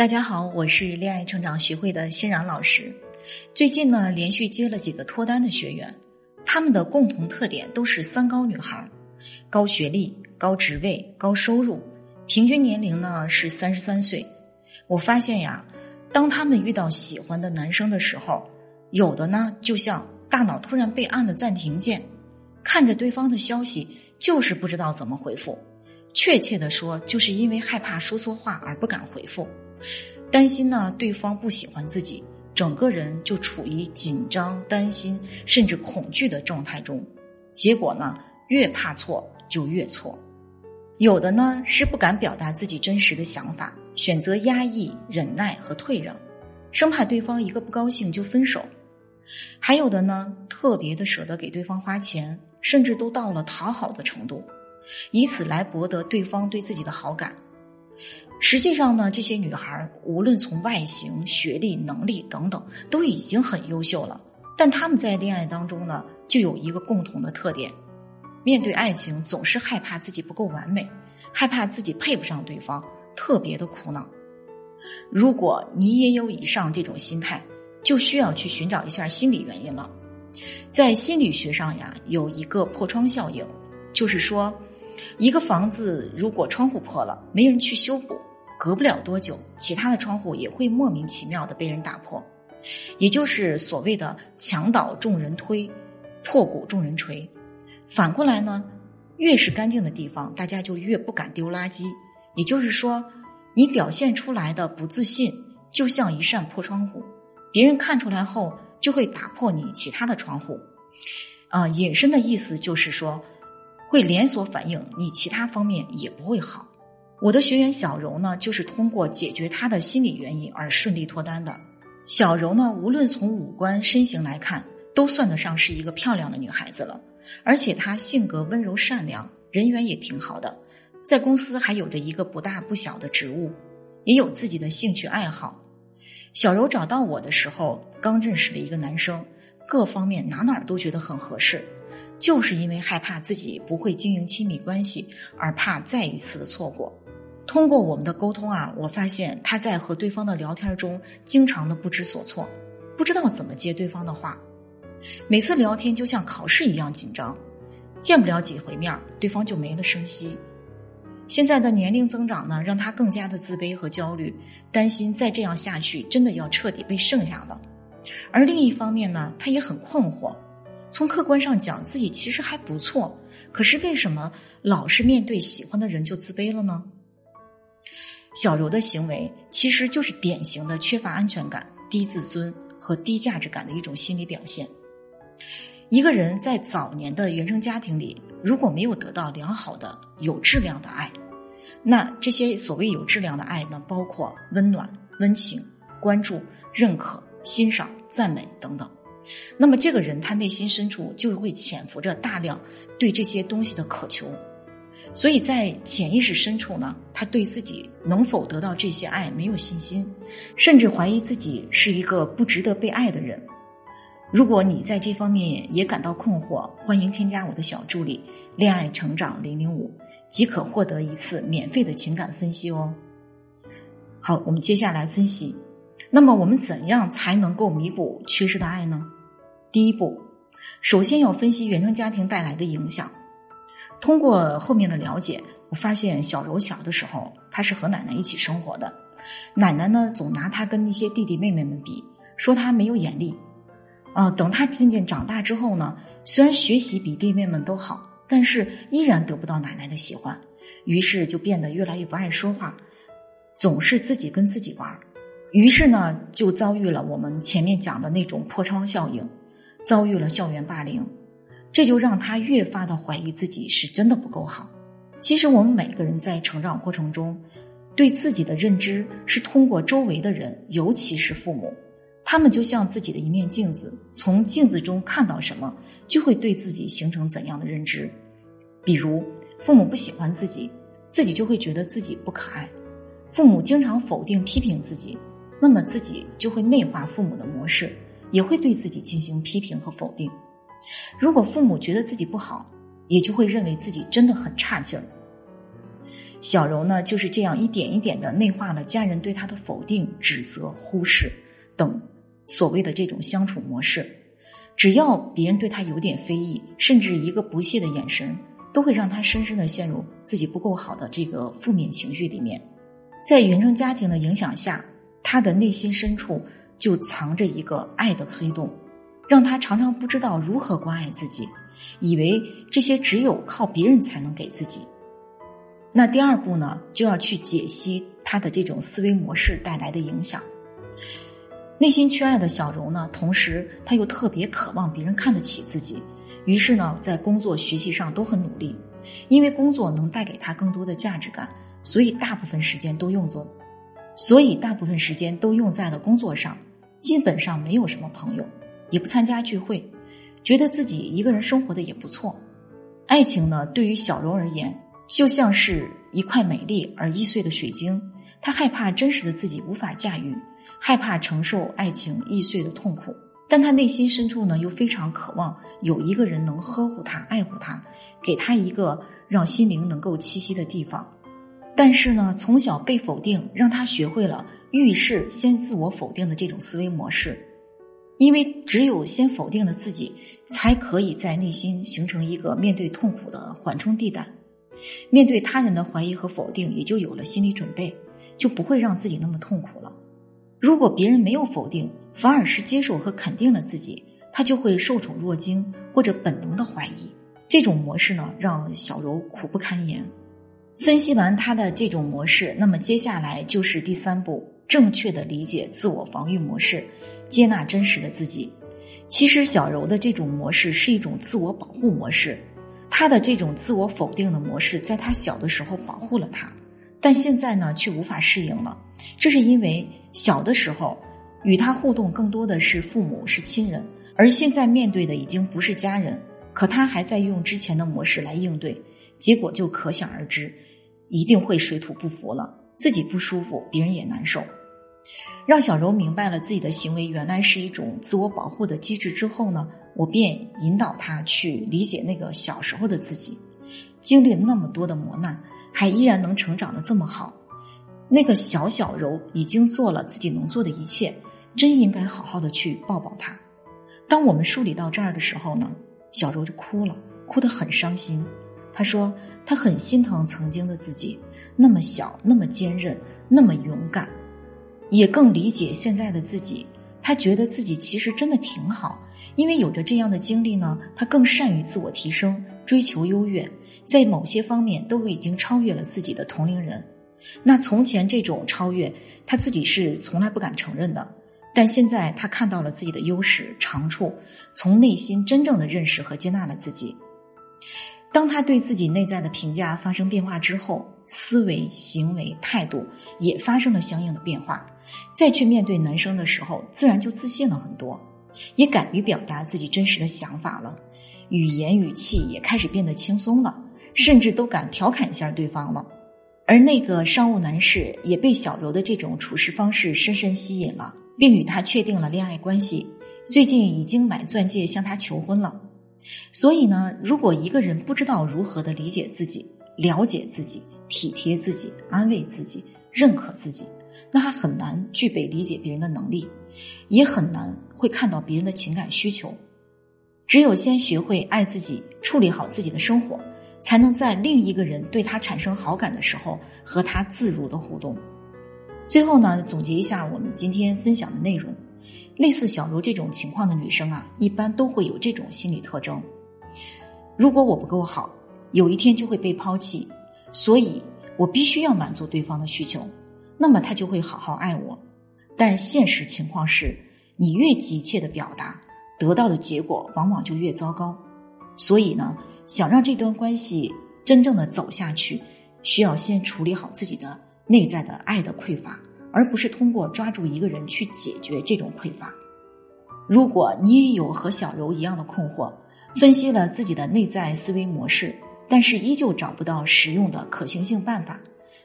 大家好，我是恋爱成长学会的欣然老师。最近呢，连续接了几个脱单的学员，他们的共同特点都是三高女孩：高学历、高职位、高收入，平均年龄呢是三十三岁。我发现呀，当他们遇到喜欢的男生的时候，有的呢就像大脑突然被按了暂停键，看着对方的消息，就是不知道怎么回复。确切的说，就是因为害怕说错话而不敢回复。担心呢，对方不喜欢自己，整个人就处于紧张、担心甚至恐惧的状态中。结果呢，越怕错就越错。有的呢是不敢表达自己真实的想法，选择压抑、忍耐和退让，生怕对方一个不高兴就分手。还有的呢，特别的舍得给对方花钱，甚至都到了讨好的程度，以此来博得对方对自己的好感。实际上呢，这些女孩无论从外形、学历、能力等等，都已经很优秀了。但她们在恋爱当中呢，就有一个共同的特点：面对爱情总是害怕自己不够完美，害怕自己配不上对方，特别的苦恼。如果你也有以上这种心态，就需要去寻找一下心理原因了。在心理学上呀，有一个破窗效应，就是说，一个房子如果窗户破了，没人去修补。隔不了多久，其他的窗户也会莫名其妙的被人打破，也就是所谓的“墙倒众人推，破鼓众人锤”。反过来呢，越是干净的地方，大家就越不敢丢垃圾。也就是说，你表现出来的不自信，就像一扇破窗户，别人看出来后就会打破你其他的窗户。啊，引申的意思就是说，会连锁反应，你其他方面也不会好。我的学员小柔呢，就是通过解决她的心理原因而顺利脱单的。小柔呢，无论从五官、身形来看，都算得上是一个漂亮的女孩子了。而且她性格温柔善良，人缘也挺好的，在公司还有着一个不大不小的职务，也有自己的兴趣爱好。小柔找到我的时候，刚认识了一个男生，各方面哪哪都觉得很合适，就是因为害怕自己不会经营亲密关系，而怕再一次的错过。通过我们的沟通啊，我发现他在和对方的聊天中，经常的不知所措，不知道怎么接对方的话，每次聊天就像考试一样紧张，见不了几回面，对方就没了声息。现在的年龄增长呢，让他更加的自卑和焦虑，担心再这样下去，真的要彻底被剩下了。而另一方面呢，他也很困惑，从客观上讲，自己其实还不错，可是为什么老是面对喜欢的人就自卑了呢？小柔的行为其实就是典型的缺乏安全感、低自尊和低价值感的一种心理表现。一个人在早年的原生家庭里，如果没有得到良好的、有质量的爱，那这些所谓有质量的爱呢，包括温暖、温情、关注、认可、欣赏、赞美等等。那么，这个人他内心深处就会潜伏着大量对这些东西的渴求。所以在潜意识深处呢，他对自己能否得到这些爱没有信心，甚至怀疑自己是一个不值得被爱的人。如果你在这方面也感到困惑，欢迎添加我的小助理“恋爱成长零零五”，即可获得一次免费的情感分析哦。好，我们接下来分析，那么我们怎样才能够弥补缺失的爱呢？第一步，首先要分析原生家庭带来的影响。通过后面的了解，我发现小柔小的时候，她是和奶奶一起生活的。奶奶呢，总拿她跟那些弟弟妹妹们比，说她没有眼力。啊，等她渐渐长大之后呢，虽然学习比弟妹们都好，但是依然得不到奶奶的喜欢，于是就变得越来越不爱说话，总是自己跟自己玩。于是呢，就遭遇了我们前面讲的那种破窗效应，遭遇了校园霸凌。这就让他越发的怀疑自己是真的不够好。其实我们每个人在成长过程中，对自己的认知是通过周围的人，尤其是父母，他们就像自己的一面镜子，从镜子中看到什么，就会对自己形成怎样的认知。比如，父母不喜欢自己，自己就会觉得自己不可爱；父母经常否定批评自己，那么自己就会内化父母的模式，也会对自己进行批评和否定。如果父母觉得自己不好，也就会认为自己真的很差劲儿。小柔呢就是这样一点一点的内化了家人对她的否定、指责、忽视等所谓的这种相处模式。只要别人对她有点非议，甚至一个不屑的眼神，都会让她深深的陷入自己不够好的这个负面情绪里面。在原生家庭的影响下，她的内心深处就藏着一个爱的黑洞，让他常常不知道如何关爱自己，以为这些只有靠别人才能给自己。那第二步呢，就要去解析他的这种思维模式带来的影响。内心缺爱的小柔呢，同时他又特别渴望别人看得起自己，于是呢，在工作、学习上都很努力，因为工作能带给他更多的价值感，所以大部分时间都用作，所以大部分时间都用在了工作上，基本上没有什么朋友，也不参加聚会，觉得自己一个人生活的也不错。爱情呢，对于小柔而言。就像是一块美丽而易碎的水晶，他害怕真实的自己无法驾驭，害怕承受爱情易碎的痛苦，但他内心深处呢，又非常渴望有一个人能呵护他、爱护他，给他一个让心灵能够栖息的地方。但是呢，从小被否定，让他学会了遇事先自我否定的这种思维模式，因为只有先否定了自己，才可以在内心形成一个面对痛苦的缓冲地带。面对他人的怀疑和否定，也就有了心理准备，就不会让自己那么痛苦了。如果别人没有否定，反而是接受和肯定了自己，他就会受宠若惊或者本能的怀疑。这种模式呢，让小柔苦不堪言。分析完他的这种模式，那么接下来就是第三步：正确的理解自我防御模式，接纳真实的自己。其实小柔的这种模式是一种自我保护模式。他的这种自我否定的模式，在他小的时候保护了他，但现在呢却无法适应了。这是因为小的时候与他互动更多的是父母是亲人，而现在面对的已经不是家人，可他还在用之前的模式来应对，结果就可想而知，一定会水土不服了，自己不舒服，别人也难受。让小柔明白了自己的行为原来是一种自我保护的机制之后呢，我便引导他去理解那个小时候的自己，经历了那么多的磨难，还依然能成长的这么好。那个小小柔已经做了自己能做的一切，真应该好好的去抱抱他。当我们梳理到这儿的时候呢，小柔就哭了，哭得很伤心。他说他很心疼曾经的自己，那么小，那么坚韧，那么勇敢。也更理解现在的自己，他觉得自己其实真的挺好，因为有着这样的经历呢，他更善于自我提升，追求优越，在某些方面都已经超越了自己的同龄人。那从前这种超越，他自己是从来不敢承认的，但现在他看到了自己的优势长处，从内心真正的认识和接纳了自己。当他对自己内在的评价发生变化之后，思维、行为、态度也发生了相应的变化。再去面对男生的时候，自然就自信了很多，也敢于表达自己真实的想法了，语言语气也开始变得轻松了，甚至都敢调侃一下对方了。而那个商务男士也被小柔的这种处事方式深深吸引了，并与他确定了恋爱关系，最近已经买钻戒向他求婚了。所以呢，如果一个人不知道如何的理解自己、了解自己、体贴自己、安慰自己、认可自己。那他很难具备理解别人的能力，也很难会看到别人的情感需求。只有先学会爱自己，处理好自己的生活，才能在另一个人对他产生好感的时候和他自如的互动。最后呢，总结一下我们今天分享的内容：类似小茹这种情况的女生啊，一般都会有这种心理特征。如果我不够好，有一天就会被抛弃，所以我必须要满足对方的需求。那么他就会好好爱我，但现实情况是，你越急切的表达，得到的结果往往就越糟糕。所以呢，想让这段关系真正的走下去，需要先处理好自己的内在的爱的匮乏，而不是通过抓住一个人去解决这种匮乏。如果你也有和小柔一样的困惑，分析了自己的内在思维模式，但是依旧找不到实用的可行性办法。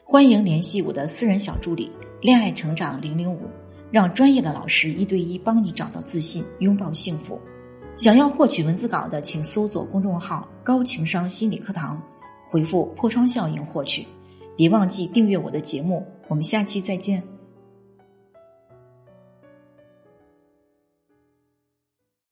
欢迎联系我的私人小助理“恋爱成长零零五”，让专业的老师一对一帮你找到自信，拥抱幸福。想要获取文字稿的，请搜索公众号“高情商心理课堂”，回复“破窗效应”获取。别忘记订阅我的节目，我们下期再见。